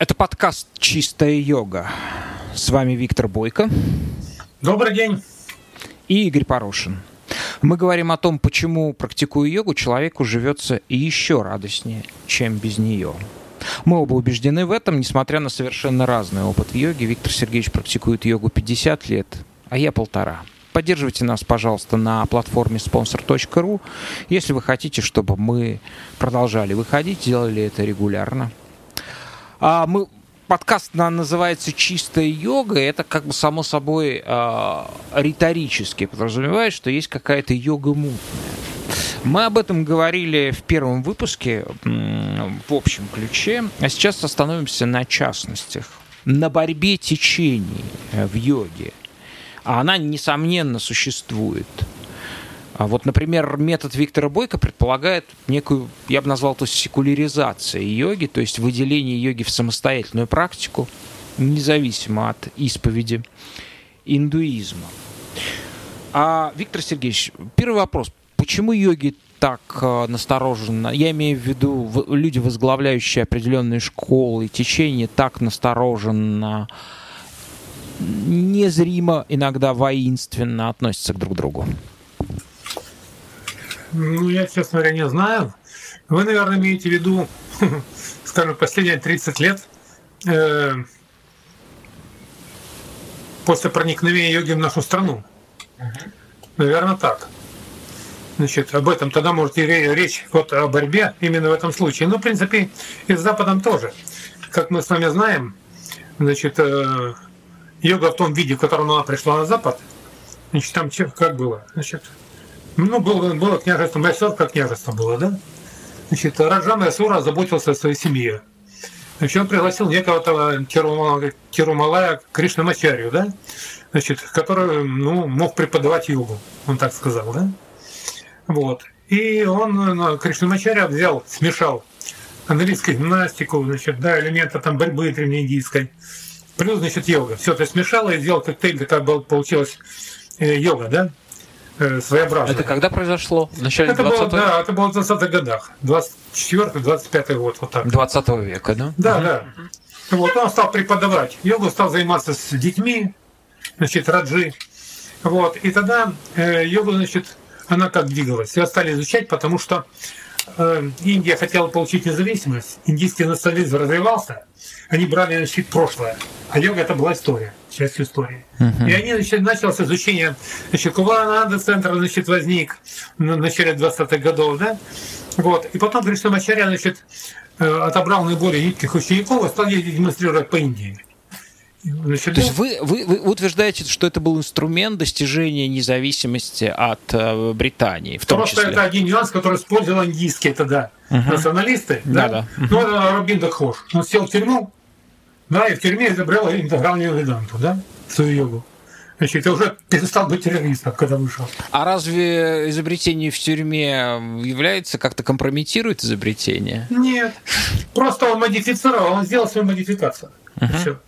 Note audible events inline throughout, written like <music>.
Это подкаст «Чистая йога». С вами Виктор Бойко. Добрый день. И Игорь Порошин. Мы говорим о том, почему, практикуя йогу, человеку живется еще радостнее, чем без нее. Мы оба убеждены в этом, несмотря на совершенно разный опыт в йоге. Виктор Сергеевич практикует йогу 50 лет, а я полтора. Поддерживайте нас, пожалуйста, на платформе sponsor.ru, если вы хотите, чтобы мы продолжали выходить, делали это регулярно. А мы подкаст называется «Чистая йога», это как бы само собой э, риторически подразумевает, что есть какая-то йога мутная. Мы об этом говорили в первом выпуске в общем ключе, а сейчас остановимся на частностях, на борьбе течений э, в йоге. А она, несомненно, существует – вот, например, метод Виктора Бойко предполагает некую, я бы назвал это секуляризацией йоги, то есть выделение йоги в самостоятельную практику, независимо от исповеди индуизма. А, Виктор Сергеевич, первый вопрос. Почему йоги так э, настороженно, я имею в виду люди, возглавляющие определенные школы, течения, так настороженно, незримо, иногда воинственно относятся друг к другу? Ну, я, честно говоря, не знаю. Вы, наверное, имеете в виду, <laughs> скажем, последние 30 лет э, после проникновения йоги в нашу страну. Наверное, так. Значит, об этом тогда может и речь вот о борьбе именно в этом случае. Но, в принципе, и с Западом тоже. Как мы с вами знаем, значит, э, йога в том виде, в котором она пришла на Запад, значит, там как было? Значит, ну, было, было княжество Майсор, как княжество было, да? Значит, Раджа Майсура заботился о своей семье. Значит, он пригласил некого Тирумалая Кришнамачарью, да? Значит, который, ну, мог преподавать йогу, он так сказал, да? Вот. И он, ну, Кришнамачарья взял, смешал английскую гимнастику, значит, да, элементы там борьбы древнеиндийской, плюс, значит, йога. Все это смешало и сделал коктейль, такая получилась э, йога, да? Э, своеобразное. Это когда произошло? В начале это 20 было, Да, это было в 20-х годах. 24-25 год, вот так. 20 века, да? Да, угу. да. Вот он стал преподавать йогу, стал заниматься с детьми, значит, раджи. Вот. И тогда э, йогу, значит, она как двигалась. Ее стали изучать, потому что э, Индия хотела получить независимость, индийский национализм развивался, они брали на щит прошлое, а йога это была история часть истории. Uh-huh. И они значит, началось изучение, значит, Кувалананда центр значит, возник в начале 20-х годов, да, вот, и потом Кришнамачарья, значит, э, отобрал наиболее гибких учеников и стал ездить демонстрировать по Индии. Значит, То есть вы, вы, вы утверждаете, что это был инструмент достижения независимости от э, Британии, в том Просто числе? это один нюанс, который использовал индийские тогда uh-huh. националисты. Да, да. да. Ну, это Робин Дакхош. Он сел в тюрьму, да, и в тюрьме изобрел интегральную веданту, да, свою йогу. Значит, я уже перестал быть террористом, когда вышел. А разве изобретение в тюрьме является как-то компрометирует изобретение? Нет. Просто он модифицировал, он сделал свою модификацию. Uh-huh. Все.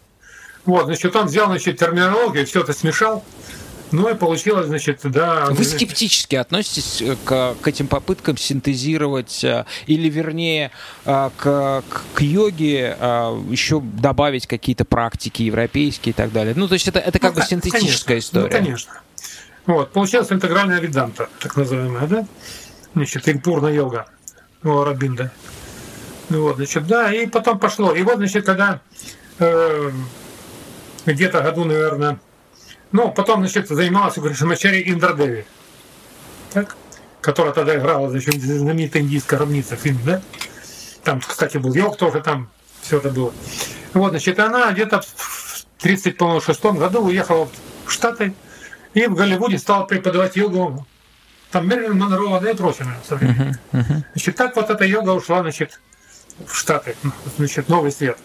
Вот, значит, он взял, значит, терминологию, все это смешал, ну и получилось, значит, да. Вы скептически относитесь э, к, к этим попыткам синтезировать, э, или вернее, э, к, к йоге еще добавить какие-то практики европейские и так далее. Ну, то есть это, это как ну, бы синтетическая конечно, история. Ну, конечно. Вот, получилась интегральная веданта, так называемая, да? Значит, импурна йога у Рабинда. Вот, значит, да, и потом пошло. И вот, значит, когда э, где-то году, наверное, ну, потом, значит, занималась у Кришмачари Индрадеви, так? которая тогда играла, значит, знаменитая индийская равница фильм, да? Там, кстати, был Йог тоже там, все это было. Вот, значит, она где-то в 36 году уехала в Штаты и в Голливуде стала преподавать йогу. Там Мерлин Монро, да и прочее, временем. Uh-huh, uh-huh. Значит, так вот эта йога ушла, значит, в Штаты, значит, новый свет.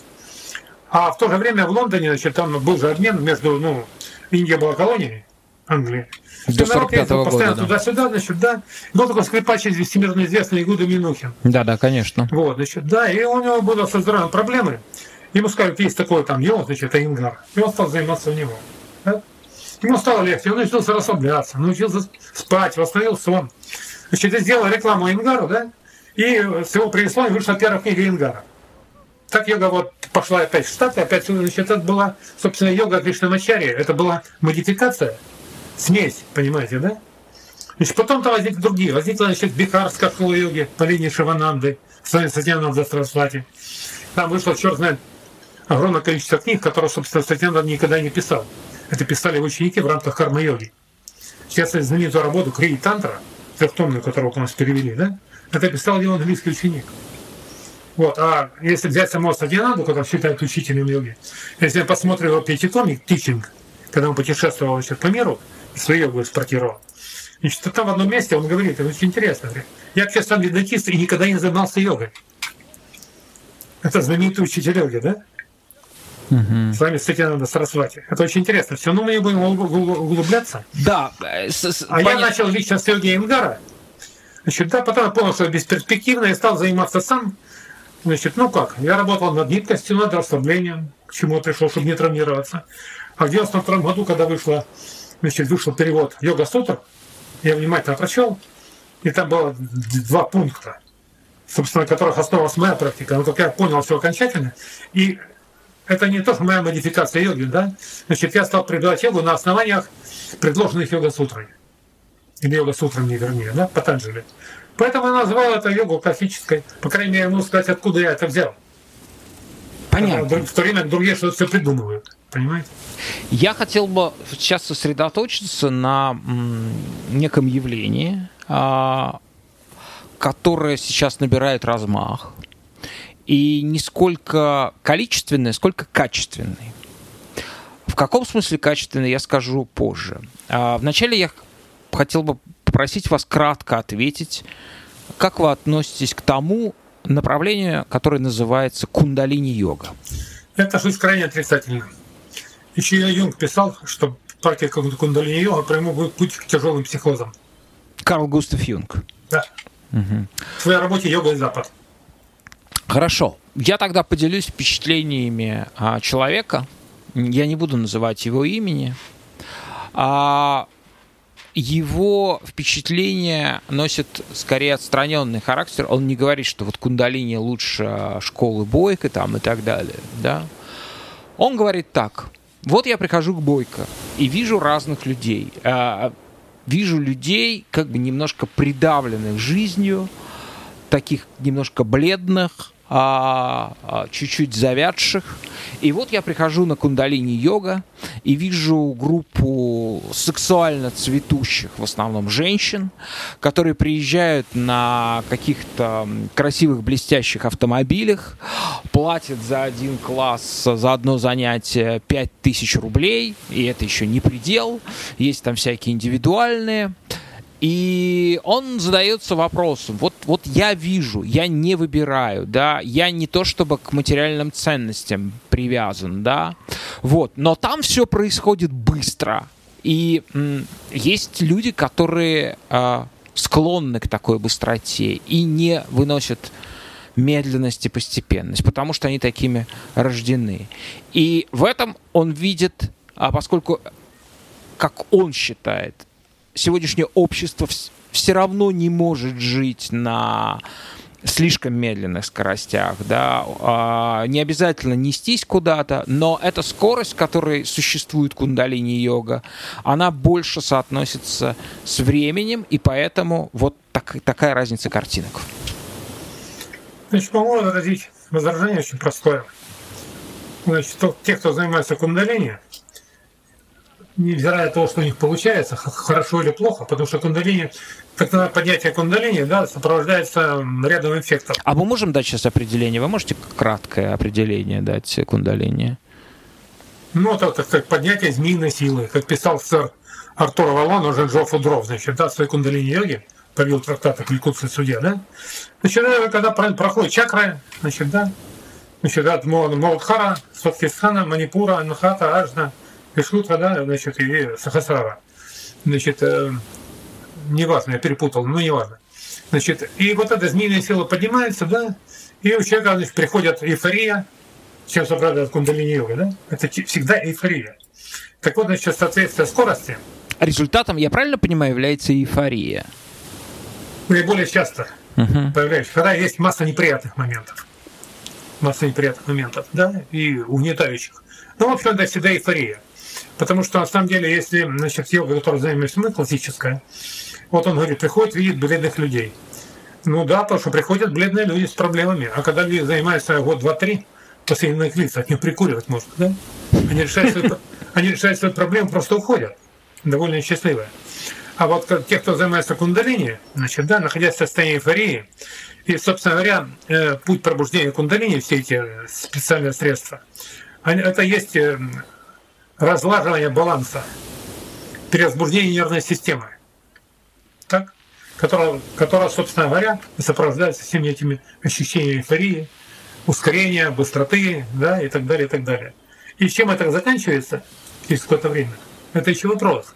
А в то же время в Лондоне, значит, там был же обмен между, ну, Индия была колонией Англии. До 45 -го постоянно года, туда-сюда, значит, да. Был такой скрипач всемирно известный Игуда Минухин. Да, да, конечно. Вот, значит, да, и у него было со здоровьем проблемы. Ему сказали, есть такой там его, значит, Айнгар. И он стал заниматься у него. Да? Ему стало легче, он научился расслабляться, научился спать, восстановил сон. Значит, сделал рекламу Ингару, да, и с его принесло, и вышла первая книга Ингара. Так йога вот пошла опять в Штаты, опять, значит, это была, собственно, йога Кришнамачарья, это была модификация, смесь, понимаете, да? Значит, потом там возникли другие. Возникла, значит, Бихарская школа йоги по линии Шивананды, Сатьянанда Сарасвати. Там вышло, черт знает, огромное количество книг, которые, собственно, Сатьянанда никогда не писал. Это писали ученики в рамках карма-йоги. Сейчас знаменитую работу Крии Тантра, трехтомную, которую у нас перевели, да, это писал его английский ученик. Вот. А если взять самого Садьянанду, который считает учителем йоги, если я посмотрю его пятитомик, тичинг, когда он путешествовал значит, по миру, и свою йогу экспортировал, значит, там в одном месте он говорит, это очень интересно, говорит, я вообще сам ведатист и никогда не занимался йогой. Это знаменитый учитель йоги, да? Угу. С вами, надо Сарасвати. Это очень интересно. Все, ну мы не будем углубляться. Да. С, с, а понятно. я начал лично с йоги Ингара. Значит, да, потом я понял, что бесперспективно, я стал заниматься сам. Значит, ну как, я работал над гибкостью, над расслаблением, к чему я пришел, чтобы не травмироваться. А в 92 году, когда вышло, значит, вышел перевод Йога Сутр, я внимательно прочел, и там было два пункта, собственно, которых основалась моя практика. Но как я понял все окончательно, и это не то, что моя модификация йоги, да? Значит, я стал преподавать йогу на основаниях предложенных йога-сутрами. Или йога-сутрами, вернее, да, Патанджали. Поэтому я назвал это йогу классической. По крайней мере, я могу сказать, откуда я это взял. Понятно. В то время другие что-то все придумывают. Понимаете? Я хотел бы сейчас сосредоточиться на неком явлении, а, которое сейчас набирает размах и не сколько количественный, сколько качественный. В каком смысле качественный, я скажу позже. А, вначале я хотел бы попросить вас кратко ответить, как вы относитесь к тому направлению, которое называется кундалини-йога. Это жизнь крайне отрицательно. Еще я Юнг писал, что практика кундалини-йога прямой путь к тяжелым психозам. Карл Густав Юнг. Да. Угу. В своей работе «Йога и Запад». Хорошо. Я тогда поделюсь впечатлениями а, человека. Я не буду называть его имени. А, его впечатление носит скорее отстраненный характер. Он не говорит, что вот кундалини лучше школы Бойко там и так далее. Да? Он говорит так. Вот я прихожу к Бойко и вижу разных людей. А, вижу людей, как бы немножко придавленных жизнью, таких немножко бледных, а, а, чуть-чуть завядших. И вот я прихожу на кундалини-йога и вижу группу сексуально цветущих, в основном женщин, которые приезжают на каких-то красивых блестящих автомобилях, платят за один класс, за одно занятие 5000 рублей, и это еще не предел, есть там всякие индивидуальные. И он задается вопросом, вот, вот я вижу, я не выбираю, да, я не то чтобы к материальным ценностям привязан, да, вот, но там все происходит быстро. И есть люди, которые э, склонны к такой быстроте и не выносят медленность и постепенность, потому что они такими рождены. И в этом он видит, а поскольку, как он считает, сегодняшнее общество все равно не может жить на слишком медленных скоростях, да, а, не обязательно нестись куда-то, но эта скорость, которой существует кундалини-йога, она больше соотносится с временем, и поэтому вот так, такая разница картинок. Значит, могу возразить возражение очень простое. Значит, те, кто занимается кундалини, невзирая на то, что у них получается, хорошо или плохо, потому что кундалини, как поднятие кундалини, да, сопровождается рядом эффектов. А мы можем дать сейчас определение? Вы можете краткое определение дать кундалини? Ну, это, так сказать, поднятие змеиной силы, как писал сэр Артур Авалон, уже Джо Фудров, значит, да, своей кундалини-йоге, повел трактат о Кликутской суде, да, значит, когда проходит чакры, значит, да, значит, да, Молдхара, Сватхистхана, Манипура, Анхата, Ажна – Пешутра, да, значит, и Сахасрара. Значит, э, неважно, я перепутал, но неважно. Значит, и вот эта змеиная сила поднимается, да, и у человека значит, приходит эйфория, чем соправляет кундалини-йога, да, это всегда эйфория. Так вот, значит, соответствие скорости. Результатом, я правильно понимаю, является эйфория? Наиболее часто uh-huh. появляется, когда есть масса неприятных моментов. масса неприятных моментов, да, и угнетающих. Ну, в общем, это всегда эйфория. Потому что, на самом деле, если, значит, йога, которой занимаемся мы, классическая, вот он говорит, приходит, видит бледных людей. Ну да, потому что приходят бледные люди с проблемами. А когда люди занимаются год, два, три, иных лиц, от них прикуривать можно, да? Они решают, свои, они решают свои проблемы, просто уходят. Довольно счастливые. А вот те, кто занимается кундалини, значит, да, находясь в состоянии эйфории, и, собственно говоря, э, путь пробуждения кундалини, все эти специальные средства, это есть э, разлаживание баланса, перевозбуждение нервной системы. Так? Которая, которая, собственно говоря, сопровождается всеми этими ощущениями эйфории, ускорения, быстроты, да, и так далее, и так далее. И чем это заканчивается через какое-то время, это еще вопрос.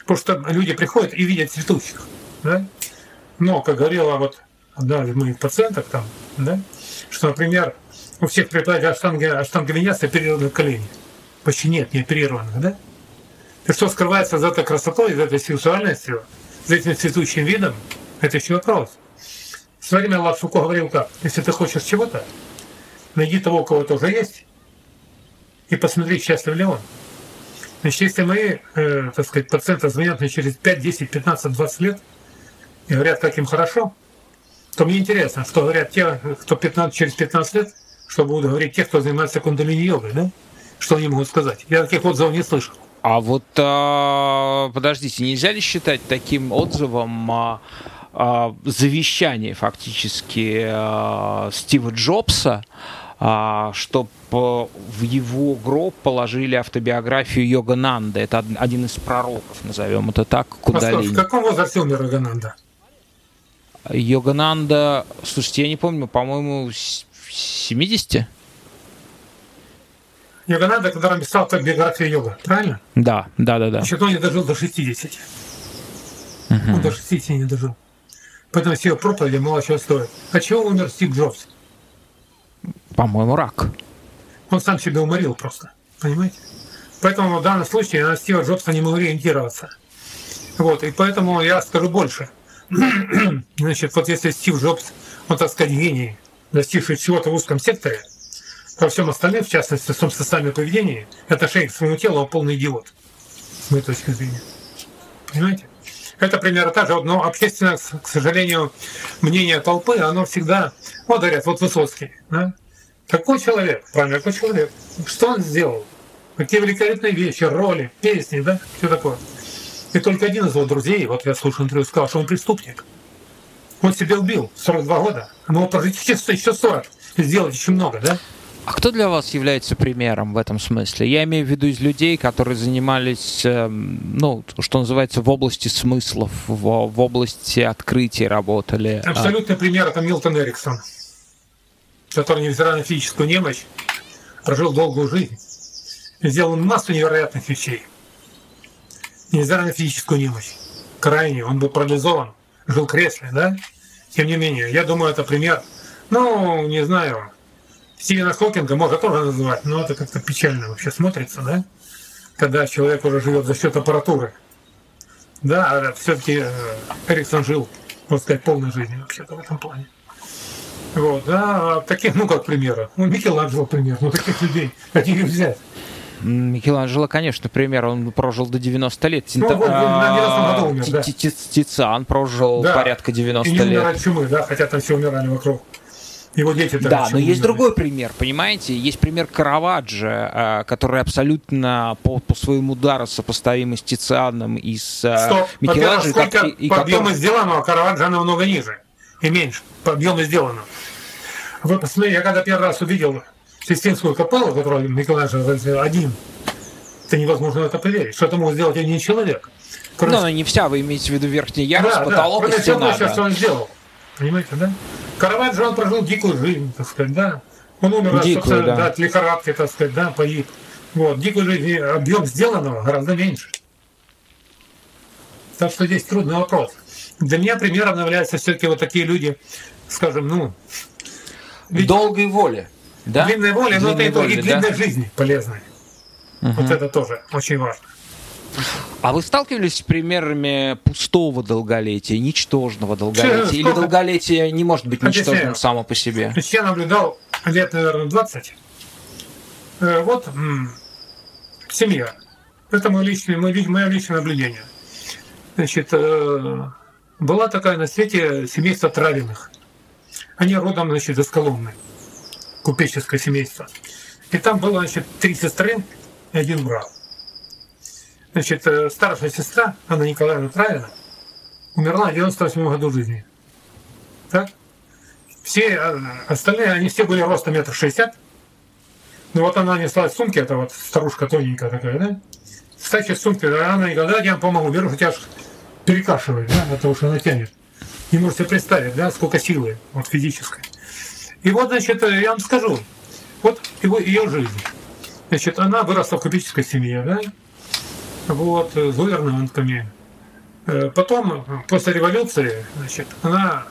Потому что люди приходят и видят цветущих. Да? Но, как говорила вот одна из моих пациенток там, да, что, например, у всех преподавателей аштанги, аштанги виньяса оперированы колени. Почти нет не оперированных, да? И что скрывается за этой красотой, за этой сексуальностью, за этим цветущим видом, это еще вопрос. В свое время Шуко говорил как, если ты хочешь чего-то, найди того, у кого это уже есть, и посмотри, счастлив ли он. Значит, если мои, э, так сказать, пациенты звонят мне через 5, 10, 15, 20 лет и говорят, как им хорошо, то мне интересно, что говорят те, кто 15, через 15 лет, что будут говорить те, кто занимается кундалини-йогой, да? Что они могут сказать? Я таких отзывов не слышал. А вот, а, подождите, нельзя ли считать таким отзывом а, а, завещание фактически а, Стива Джобса, а, что в его гроб положили автобиографию Йогананда. Это один из пророков, назовем это так, Кудалини. А в каком возрасте умер Йогананда? Йогананда, слушайте, я не помню, по-моему, 70? Йогананда, когда написал автобиографию йога, правильно? Да, да, да, да. Значит, он не дожил до 60. Угу. Он до 60 не дожил. Поэтому все его проповеди мало чего стоят. А чего умер Стив Джобс? По-моему, рак. Он сам себя уморил просто. Понимаете? Поэтому в данном случае на Стива Джобса не могу ориентироваться. Вот, и поэтому я скажу больше. <clears throat> Значит, вот если Стив Джобс, он, так сказать, гений, достигший чего-то в узком секторе, во всем остальном, в частности, в том составе поведения, это шейк своему телу, он полный идиот, с моей точки зрения. Понимаете? Это примерно так же, но общественное, к сожалению, мнение толпы, оно всегда, вот говорят, вот Высоцкий, да? Какой человек? Правильно, какой человек? Что он сделал? Какие великолепные вещи, роли, песни, да? Все такое. И только один из его друзей, вот я слушал интервью, сказал, что он преступник. Он себя убил 42 года, а прожить еще 40, сделать еще много, да? А кто для вас является примером в этом смысле? Я имею в виду из людей, которые занимались, эм, ну, что называется, в области смыслов, в, в области открытия работали. Абсолютный пример это Милтон Эриксон который, невзирая на физическую немощь, прожил долгую жизнь сделал массу невероятных вещей. Невзирая на физическую немощь. Крайне, он был парализован, жил в кресле, да? Тем не менее, я думаю, это пример, ну, не знаю, Стивена Хокинга можно тоже называть, но это как-то печально вообще смотрится, да? Когда человек уже живет за счет аппаратуры. Да, а все-таки э, Эриксон жил, можно сказать, полной жизнью вообще-то в этом плане. Вот, да, а таких, ну как примера. Ну, Микеланджело пример, ну таких людей, каких взять. Микеланджело, конечно, пример, он прожил до 90 лет. Ну, вот, на 90 году умер, да. Тициан прожил порядка 90 лет. И не умер от чумы, да, хотя там все умирали вокруг. Его дети Да, но есть другой пример, понимаете? Есть пример Караваджо, э, который абсолютно по, по своему удару сопоставимый с Тицианом и с э. Микеланджело. Сколько как, и, по объему который... сделанного Караваджо намного ниже и меньше по объему сделанного. Вы посмотрите, я когда первый раз увидел Систинскую капеллу, которую Микеланджело один, это невозможно это поверить, что это мог сделать один человек. Кроме... Ну, не вся, вы имеете в виду верхний ярус, да, потолок да. и стена. Да. что он сделал. Понимаете, да? Караваджо, он прожил дикую жизнь, так сказать, да. Он умер Дикую, да. Да, от лихорадки, так сказать, да, погиб. Вот, дикую жизнь, объем сделанного гораздо меньше. Так что здесь трудный вопрос. Для меня примером являются все-таки вот такие люди, скажем, ну... Ведь Долгой воли. Да? Длинной воли, но это воли, и длинной да? жизни полезной. Угу. Вот это тоже очень важно. А вы сталкивались с примерами пустого долголетия, ничтожного долголетия? Или долголетие не может быть ничтожным само по себе? Я наблюдал лет, наверное, 20. Э, вот семья. Это мое личное, мое личное наблюдение. Значит, э, была такая на свете семейство Травиных. Они родом, значит, из Коломны. Купеческое семейство. И там было, значит, три сестры и один брат. Значит, э, старшая сестра, Анна Николаевна Травина, умерла в 98 году жизни. Так? Все э, остальные, они все были ростом метр шестьдесят. Ну вот она несла сумки, это вот старушка тоненькая такая, да? Кстати, сумки, она никогда я вам помогу, беру, хотя перекашивает, да, потому что она тянет. Не можете представить, да, сколько силы вот физической. И вот, значит, я вам скажу, вот его, ее жизнь. Значит, она выросла в купеческой семье, да, вот, гувернантками. Э, потом, после революции, значит, она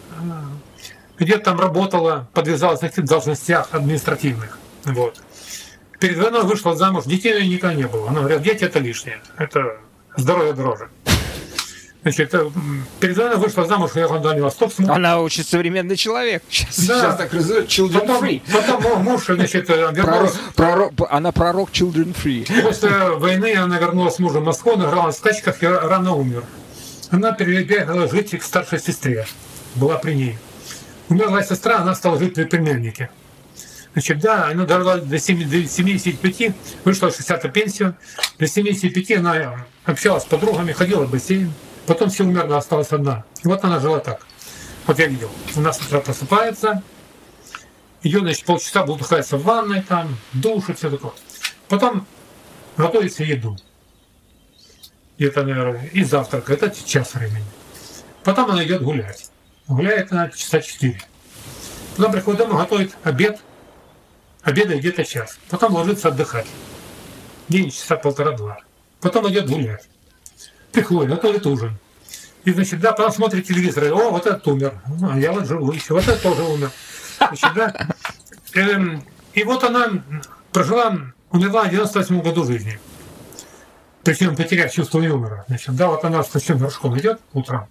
где-то там работала, подвязалась на каких-то должностях административных. Вот. Перед войной вышла замуж, детей у нее никогда не было. Она говорит, дети это лишнее, это здоровье дороже. Значит, перед войной вышла замуж, уехала на Восток. Смотрит. Она очень современный человек. Сейчас, да. сейчас так называют children потом, free. Потом муж, значит, э, вернулась... Пророк, пророк, она пророк children free. После войны она вернулась с мужем в Москву, она играла на скачках и рано умер. Она перебегала жить к старшей сестре. Была при ней. Умерла сестра, она стала жить при племяннике. Значит, да, она дожила до 75, вышла 60 пенсию. До 75 она общалась с подругами, ходила в бассейн. Потом все умерла, осталась одна. И вот она жила так. Вот я видел. Она с утра просыпается, ее, значит, полчаса бултыхается в ванной, там, душ и все такое. Потом готовит себе еду. И это, наверное, и завтрак, это час времени. Потом она идет гулять. Гуляет она часа четыре. Потом приходит домой, готовит обед. Обедает где-то час. Потом ложится отдыхать. День часа полтора-два. Потом идет гулять приходит, готовит ужин. И, значит, да, потом смотрит телевизор, и, о, вот этот умер, ну, а я вот живу еще, вот этот тоже умер. Значит, да, эм, и вот она прожила, умерла в 98 году жизни. Причем потеряв чувство юмора. Значит, да, вот она с ночным горшком идет утром.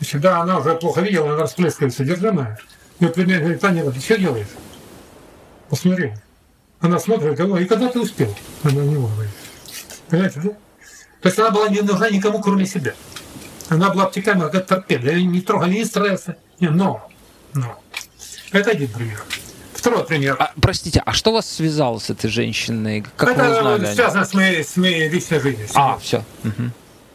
Значит, да, она уже плохо видела, она расплескивает содержимое. И вот примерно говорит, Таня, ты что делаешь? Посмотри. Она смотрит, говорит, и когда ты успел? Она не говорит. Понимаете, да? То есть она была не нужна никому, кроме себя. Она была обтекаема, как торпеда. Ее не трогали ни стресса, ни но. но. Это один пример. Второй пример. А, простите, а что вас связало с этой женщиной? Как это вы узнали связано с моей, с моей личной жизнью. А, все. Угу.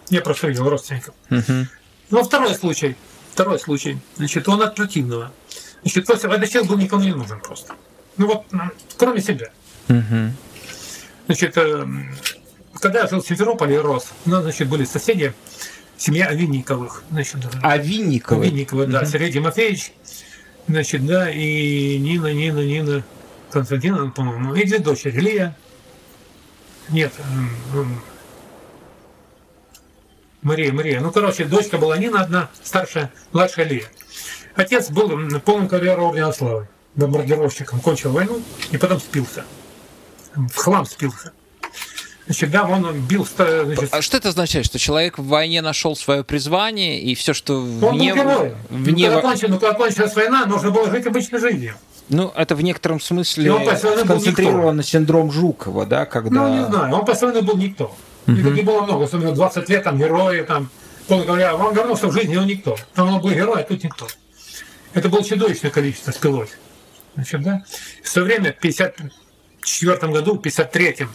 Я просто видел родственников. Угу. Ну, второй случай. Второй случай. Значит, он от противного. Значит, просто этот человек был никому не нужен просто. Ну вот, кроме себя. Угу. Значит, эм, когда я жил в Симферополе и рос, у нас, значит, были соседи, семья Овинниковых. Значит, Овинниковы? Овинниковы, да. Угу. Сергей Тимофеевич, значит, да, и Нина, Нина, Нина Константина, по-моему, и две дочери, Лия. Нет, Мария, Мария. Ну, короче, дочка была Нина одна, старшая, младшая Лия. Отец был полным карьером Ордена Славы, бомбардировщиком, кончил войну и потом спился. В хлам спился. Значит, да, он бил... Значит... А что это означает? Что человек в войне нашел свое призвание, и все, что он вне... был герой. Вне... Ну, когда, кончилась, ну, когда кончилась война, нужно было жить обычной жизнью. Ну, это в некотором смысле сконцентрировано синдром Жукова, да, когда... Ну, не знаю, он постоянно был никто. Угу. не было много, особенно 20 лет, там, герои, там, полно говоря, он вернулся в жизнь, он никто. Там он был герой, а тут никто. Это было чудовищное количество спилось. Значит, да? В свое время, в 54 году, в 53-м,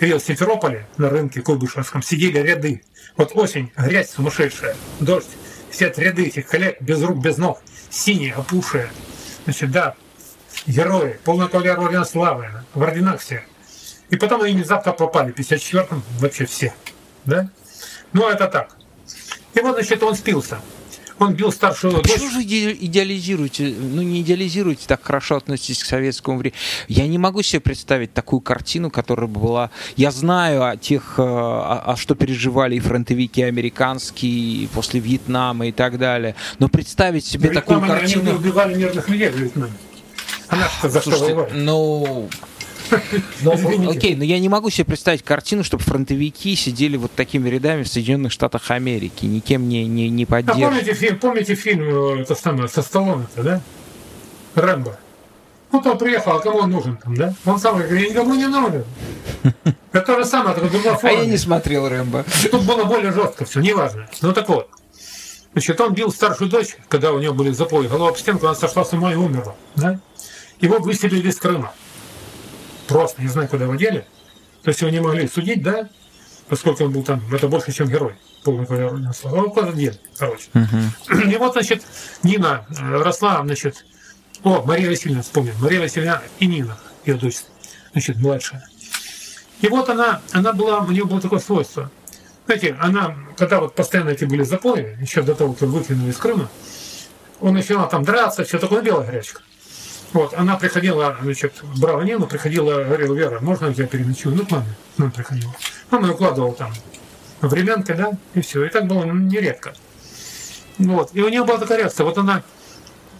видел в Симферополе на рынке Куйбышевском сидели ряды. Вот осень, грязь сумасшедшая, дождь, сидят ряды этих коллег без рук, без ног, синие, опушие. Значит, да, герои, полная кавалер ордена славы, в орденах все. И потом они внезапно попали, в 54-м вообще все. Да? Ну, это так. И вот, значит, он спился он бил старшую а дочь. Почему же идеализируете, ну не идеализируете, так хорошо относитесь к советскому времени? Я не могу себе представить такую картину, которая бы была... Я знаю о тех, э, о, о что переживали и фронтовики американские после Вьетнама и так далее, но представить себе но такую картину... Они убивали мирных людей в Вьетнаме. Она что за Слушайте, что воевали? Ну, но, <laughs> окей, но я не могу себе представить картину, чтобы фронтовики сидели вот такими рядами в Соединенных Штатах Америки, никем не, не, не поддерживают. А помните, фильм, помните фильм э, это самое, со Сталлоне, да? Рэмбо. Вот он приехал, а кому он нужен там, да? Он сам говорит, я никому не нужен. <laughs> Это то же самое, только другая А я не смотрел Рэмбо. Тут было более жестко все, неважно. Ну так вот. Значит, он бил старшую дочь, когда у него были запои, голова об стенку, она сошла с ума и умерла. Да? Его выселили из Крыма. Просто, не знаю, куда его дели. То есть его не могли судить, да, поскольку он был там, это больше, чем герой. Полный квадратный слова. Его куда дели, короче. И вот, значит, Нина э, росла, значит, о, Мария Васильевна, вспомнил. Мария Васильевна и Нина, ее дочь, значит, младшая. И вот она, она была, у нее было такое свойство. Знаете, она, когда вот постоянно эти были запои, еще до того, как выкинули из Крыма, он начинал там драться, все такое белая гречка. Вот, она приходила, значит, брала Нину, приходила, говорила, Вера, можно я переночую? Ну, к маме, мама приходила. Мама укладывала там временкой, да, и все. И так было нередко. Вот, и у нее была такая реакция, вот она,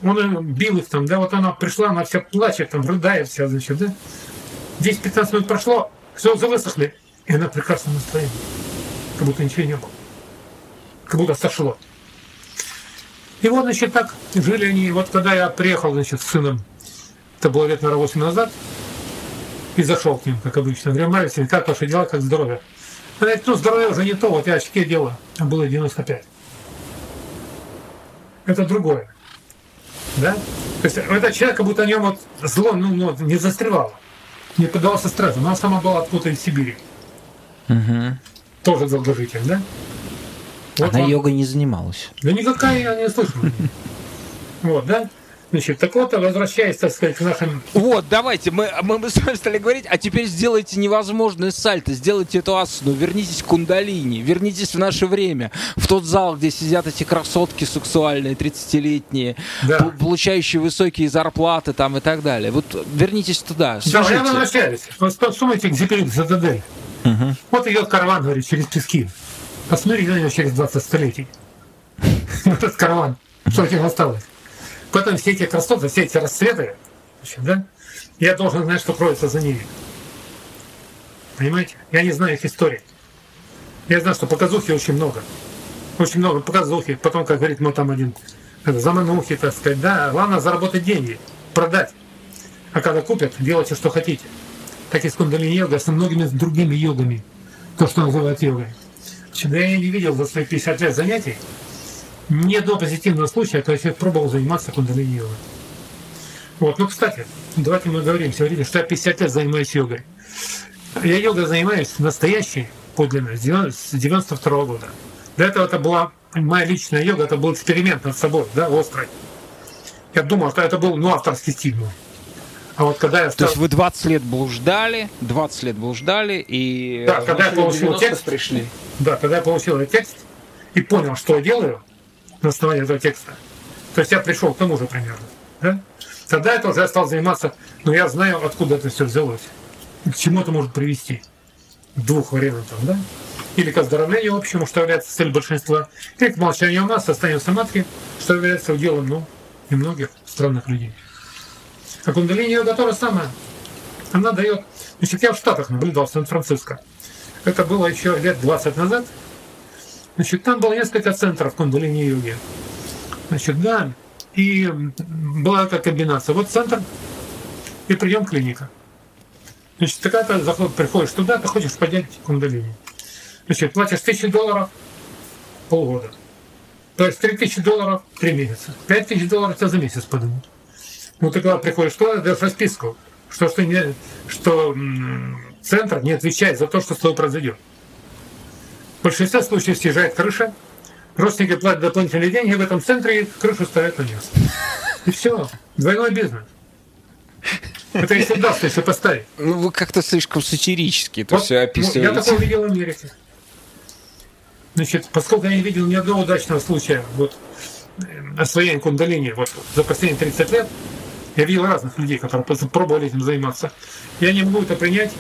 он бил их там, да, вот она пришла, она вся плачет, там, рыдает вся, значит, да. 10-15 минут прошло, все, высохли, и она прекрасно настроение. Как будто ничего не было. Как будто сошло. И вот, значит, так жили они. Вот когда я приехал, значит, с сыном, это было лет, наверное, 8 назад, и зашел к ним, как обычно. Говорю, Мария как ваши дела, как здоровье? Она говорит, ну, здоровье уже не то, вот я очки делаю. А было 95. Это другое. Да? То есть этот человек, как будто о нем вот зло ну, ну, не застревало, не поддавался стрессу. Она сама была откуда из Сибири. Угу. Тоже долгожитель, да? Вот Она вам... йогой не занималась. Да никакая я не слышал. Вот, да? Значит, так вот, возвращаясь, так сказать, к нашим... Вот, давайте, мы, мы, мы с вами стали говорить, а теперь сделайте невозможное сальто, сделайте эту асану, вернитесь к кундалини, вернитесь в наше время, в тот зал, где сидят эти красотки сексуальные, 30-летние, да. получающие высокие зарплаты там и так далее. Вот вернитесь туда, свяжите. Да, я возвращаюсь. Вот подсумайте к Зипелин ЗДД. Угу. Вот идет караван, говорит, через пески. Посмотри на него через 20 столетий. <laughs> Этот караван. Что от него осталось? Потом все эти красоты, все эти расцветы, да, я должен знать, что кроется за ними. Понимаете? Я не знаю их истории. Я знаю, что показухи очень много. Очень много показухи. Потом, как говорит мой там один, заманухи, так сказать, да, главное заработать деньги, продать. А когда купят, делайте, что хотите. Так и с кундалини йога, с многими другими йогами. То, что называют йогой. Я не видел за свои 50 лет занятий ни одного позитивного случая, когда человек пробовал заниматься кундалини йогой. Вот, ну, кстати, давайте мы говорим сегодня, что я 50 лет занимаюсь йогой. Я йогой занимаюсь настоящей, подлинной, с 92 -го года. До этого это была моя личная йога, это был эксперимент над собой, да, острый. Я думал, что это был, ну, авторский стиль. А вот когда я стал... То есть вы 20 лет блуждали, 20 лет блуждали, и да, когда я получил текст, пришли. Да, когда я получил этот текст и понял, что я делаю, на основании этого текста. То есть я пришел к тому же примерно. Да? Тогда это уже я стал заниматься, но я знаю, откуда это все взялось. К чему это может привести. Двух вариантов, да? Или к оздоровлению общему, что является целью большинства, или к молчанию ума, состоянию самадхи, что является уделом, ну, немногих странных людей. А кундалини йога то самое. Она дает... Значит, я в Штатах наблюдал, в Сан-Франциско. Это было еще лет 20 назад. Значит, там было несколько центров кундалини-йоги. Значит, да, и была такая комбинация. Вот центр и прием клиника. Значит, ты когда приходишь туда, ты хочешь поднять кундалини. Значит, платишь тысячи долларов полгода. То есть 3000 долларов три месяца. 5000 долларов тебя за месяц поднимут. Ну, ты когда приходишь туда, даешь расписку, что, что, не, что м- центр не отвечает за то, что с тобой произойдет. В большинстве случаев съезжает крыша, родственники платят дополнительные деньги, в этом центре крышу ставят на место. И все. Двойной бизнес. Это если удастся, если поставить. Ну, вы как-то слишком сатирически это вот, все описываете. Ну, я такое видел в Америке. Значит, поскольку я не видел ни одного удачного случая вот, э, освоения кундалини вот, за последние 30 лет, я видел разных людей, которые пробовали этим заниматься. Я не могу это принять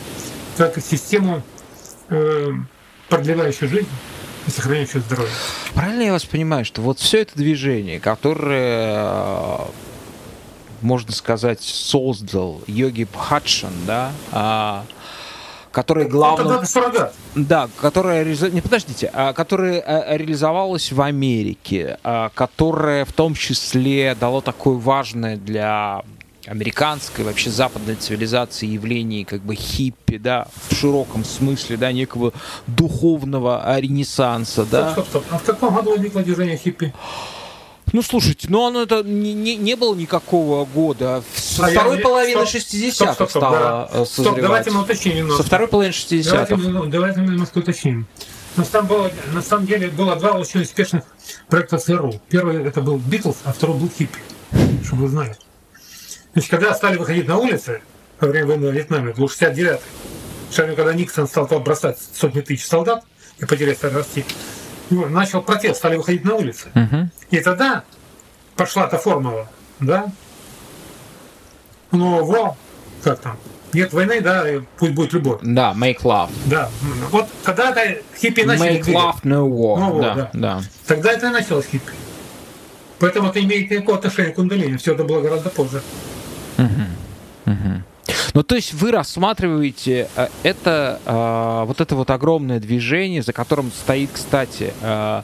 как систему э, продлевающую жизнь и сохраняющую здоровье. Правильно я вас понимаю, что вот все это движение, которое можно сказать, создал Йоги Бхадшан, да, а, который главным... Да, которая... Не, подождите. А, которая а, реализовалась в Америке, а, которая в том числе дало такое важное для американской, вообще западной цивилизации явлений как бы хиппи, да, в широком смысле, да, некого духовного ренессанса, да. Стоп, стоп, стоп. А в каком году возникло движение хиппи? Ну, слушайте, ну оно это не, не, не было никакого года. Со А второй я- половины стоп, 60-х стоп, стоп, стоп, стало да. э, Стоп, созревать. давайте мы уточним немножко. Со второй половины Давайте, 60-х. мы- давайте мы немножко уточним. На самом, было, на самом деле было два очень успешных проекта ЦРУ. Первый это был Битлз, а второй был Хиппи, чтобы вы знали. Значит, когда стали выходить на улицы во время войны в Вьетнаме, был 69-й, Шарю, когда Никсон стал бросать сотни тысяч солдат и потери стали расти, ну, начал протест, стали выходить на улицы. Мгм. И тогда пошла та формула, да? Ну, во, как там, нет войны, да, пусть будет любовь. Да, make love. Да, вот тогда это хиппи начали Make двигать. love, no war. No war, да, да. да. Тогда это и началось хиппи. Поэтому это имеет никакого отношения к кундалини. Все это было гораздо позже. Ну, то есть вы рассматриваете э, это, э, вот это вот огромное движение, за которым стоит, кстати, э,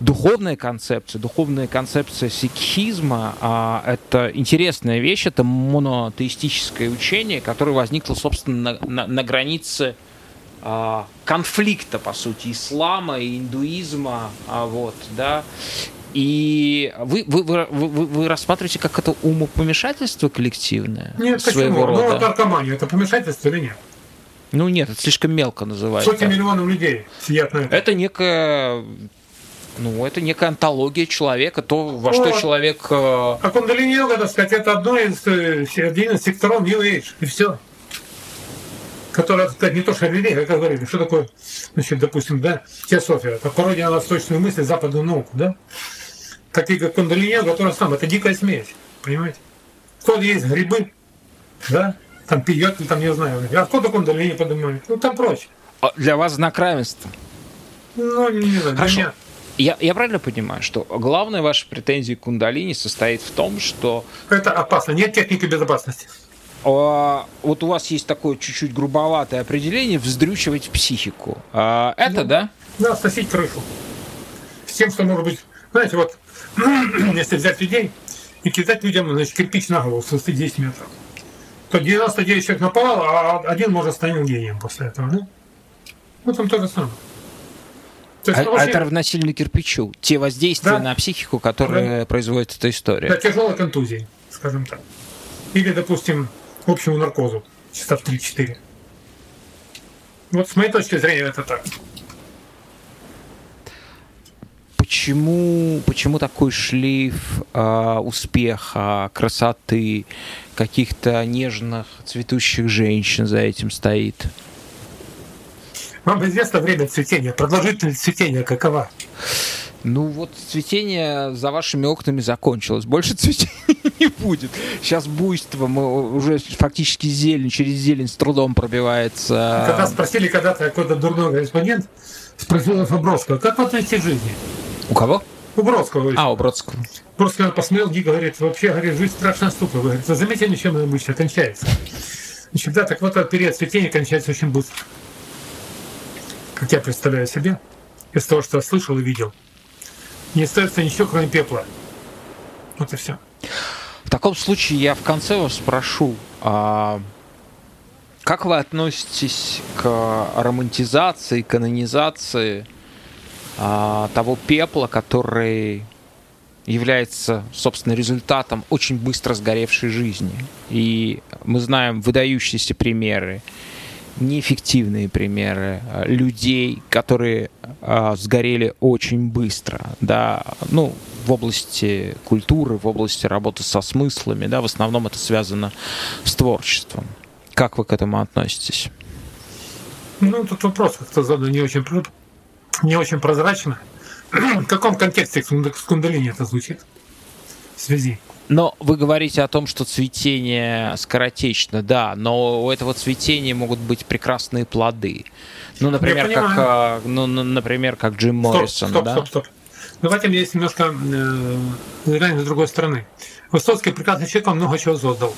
духовная концепция, духовная концепция сикхизма. а, это интересная вещь, это монотеистическое учение, которое возникло, собственно, на, на- на границе а, конфликта, по сути, ислама и индуизма, а, вот, да. И вы, вы, вы, вы, вы рассматриваете как это умопомешательство коллективное Нет, своего почему? Ну, рода? наркомания, это помешательство или нет? Ну нет, это слишком мелко называется. Сотни миллионов людей сидят на этом. Это некая, ну, это некая антология человека, то, во что Вот. человек... э, А кундалини йога, так сказать, это одно из, э, один из секторов New Age, и все. Которая, так сказать, не то, что религия, как говорили, что такое, значит, допустим, да, теософия, это пародия на восточную мысль, западную науку, да? Такие как кундалини которая сам, это дикая смесь, понимаете? Откуда есть грибы, да, там пьет, там не знаю, а откуда кундалини поднимают, ну там прочее. а, Для вас знак равенства. Ну, не, знаю, для Хорошо. меня. Я, я правильно понимаю, что главная ваша претензия к кундалини состоит в том, что Это опасно, нет техники безопасности. а, вот у вас есть такое чуть-чуть грубоватое определение вздрючивать психику. А, это, Ну, да? Да, сносить крышу. С тем, что может быть, знаете, вот, <clears throat> если взять людей и кидать людям, значит, кирпич на голову с высоты 10 метров, то 99 человек наповал, а один может станет гением после этого, да? Вот там то же самое. То есть, а очень- это равносильно кирпичу. Те воздействия Да. на психику, которые производит эта история. для тяжелой контузии, скажем так. Или, допустим, общему наркозу, часа в 3-4. Вот с моей точки зрения это так. Почему, почему такой шлейф а, успеха, красоты, каких-то нежных, цветущих женщин за этим стоит? Вам известно время цветения, продолжительность цветения какова? Ну вот цветение за вашими окнами закончилось. Больше цветения <laughs> не будет. Сейчас буйство, мы уже фактически зелень, через зелень с трудом пробивается. Когда спросили когда-то какой-то дурной корреспондент, спросил у Бродского, как относитесь к жизни? У кого? У Бродского. А, у Бродского. Бродский посмотрел и говорит, вообще, говорит, жизнь страшная штука. Вы говорите, заметили, чем она обычно кончается? Значит, да, так вот этот период цветения кончается очень быстро. Как я представляю себе, из того, что я слышал и видел. Не остается ничего, кроме пепла. Вот и все. В таком случае я в конце вас спрошу, а как вы относитесь к романтизации, канонизации того пепла, который является, собственно, результатом очень быстро сгоревшей жизни? И мы знаем выдающиеся примеры, неэффективные примеры а, людей, которые а, сгорели очень быстро, да, ну, в области культуры, в области работы со смыслами, да, в основном это связано с творчеством. Как вы к этому относитесь? Ну, тут вопрос как-то задан не очень, не очень прозрачно. <clears throat> В каком контексте с кунда- с кундалини это звучит? В связи. Но вы говорите о том, что цветение скоротечно, да, но у этого цветения могут быть прекрасные плоды. Ну, например, как, а, ну, ну, например, как Джим Стоп, Моррисон, стоп, да? стоп, стоп. Давайте мне есть немножко э, с другой стороны. Высоцкий прекрасный человек, он много чего создал.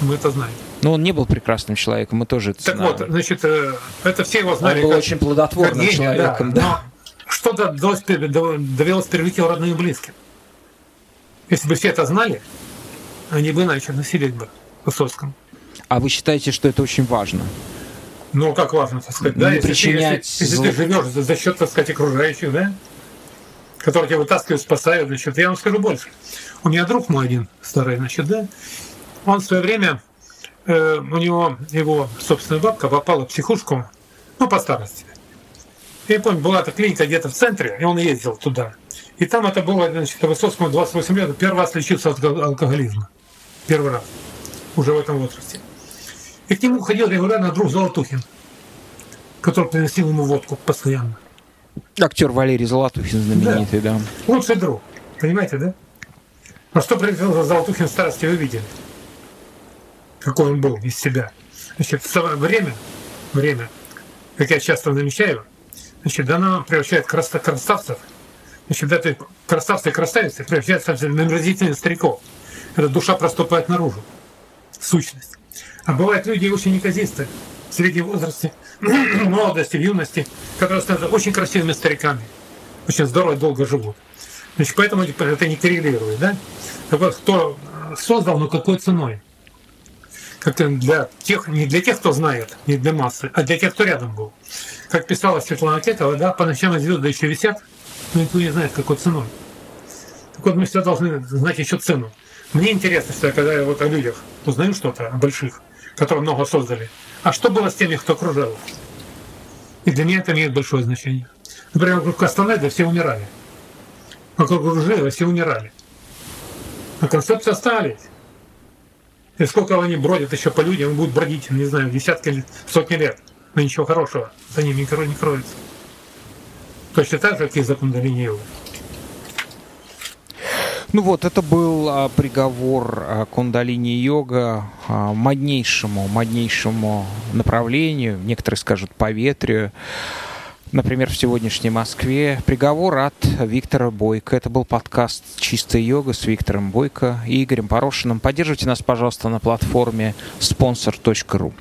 Мы это знаем. Но он не был прекрасным человеком, мы тоже это Так знаем. вот, значит, э, это все его он знали. был как- очень плодотворным гений, человеком, да. Но что-то довелось, пер- дов- довелось перелить его родным и близким. Если бы все это знали, они бы иначе носились бы Высоцком. А вы считаете, что это очень важно? Ну, как важно, так сказать, да? Не Если, ты, причинять если, если зло. ты живешь за, за счет, так сказать, окружающих, да? Которые тебя вытаскивают, спасают, значит, я вам скажу больше. У меня друг мой один старый, значит, да? Он в свое время, э, у него его собственная бабка попала в психушку, ну, по старости. Я помню, была эта клиника где-то в центре, и он ездил туда. И там это было, значит, Высоцкому 28 лет, первый раз лечился от алко- алкоголизма. Первый раз. Уже в этом возрасте. И к нему ходил регулярно друг Золотухин, который приносил ему водку постоянно. Актер Валерий Золотухин знаменитый, да. Лучший друг. Понимаете, да? А что привел Золотухин в старости, вы видели? Какой он был из себя. Значит, самое время, время, как я часто замечаю, значит, оно превращает краста- красавцев, значит, это красавцы и красавицы превращаются в омерзительных стариков. Эта душа проступает наружу. Сущность. А бывают люди очень неказистые, в среднем возрасте, <clears throat> молодости, в юности, которые становятся очень красивыми стариками. Очень здорово и долго живут. Значит, поэтому это не коррелирует, да? Кто создал, но какой ценой? Как для тех, не для тех, кто знает, не для массы, а для тех, кто рядом был. Как писала Светлана Кетова, да, по ночам звезды еще висят, но никто не знает, какой ценой. Так вот, мы всегда должны знать еще цену. Мне интересно, что когда я вот о людях узнаю что-то, о больших, которые много создали, а что было с теми, кто окружал? И для меня это имеет большое значение. Например, вокруг Кастанеда все умирали. Вокруг Ружеева все умирали. А концепции остались. И сколько они бродят еще по людям, будут бродить, не знаю, десятки, лет, сотни лет. Но ничего хорошего за ними не кро- не кроется. Точно так же, как и за кундалини Ну вот, это был а, приговор а, кундалини-йога а, моднейшему, моднейшему направлению, некоторые скажут поветрию, например, в сегодняшней Москве. Приговор от Виктора Бойко. Это был подкаст «Чистая йога» с Виктором Бойко и Игорем Порошиным. Поддерживайте нас, пожалуйста, на платформе sponsor.ru.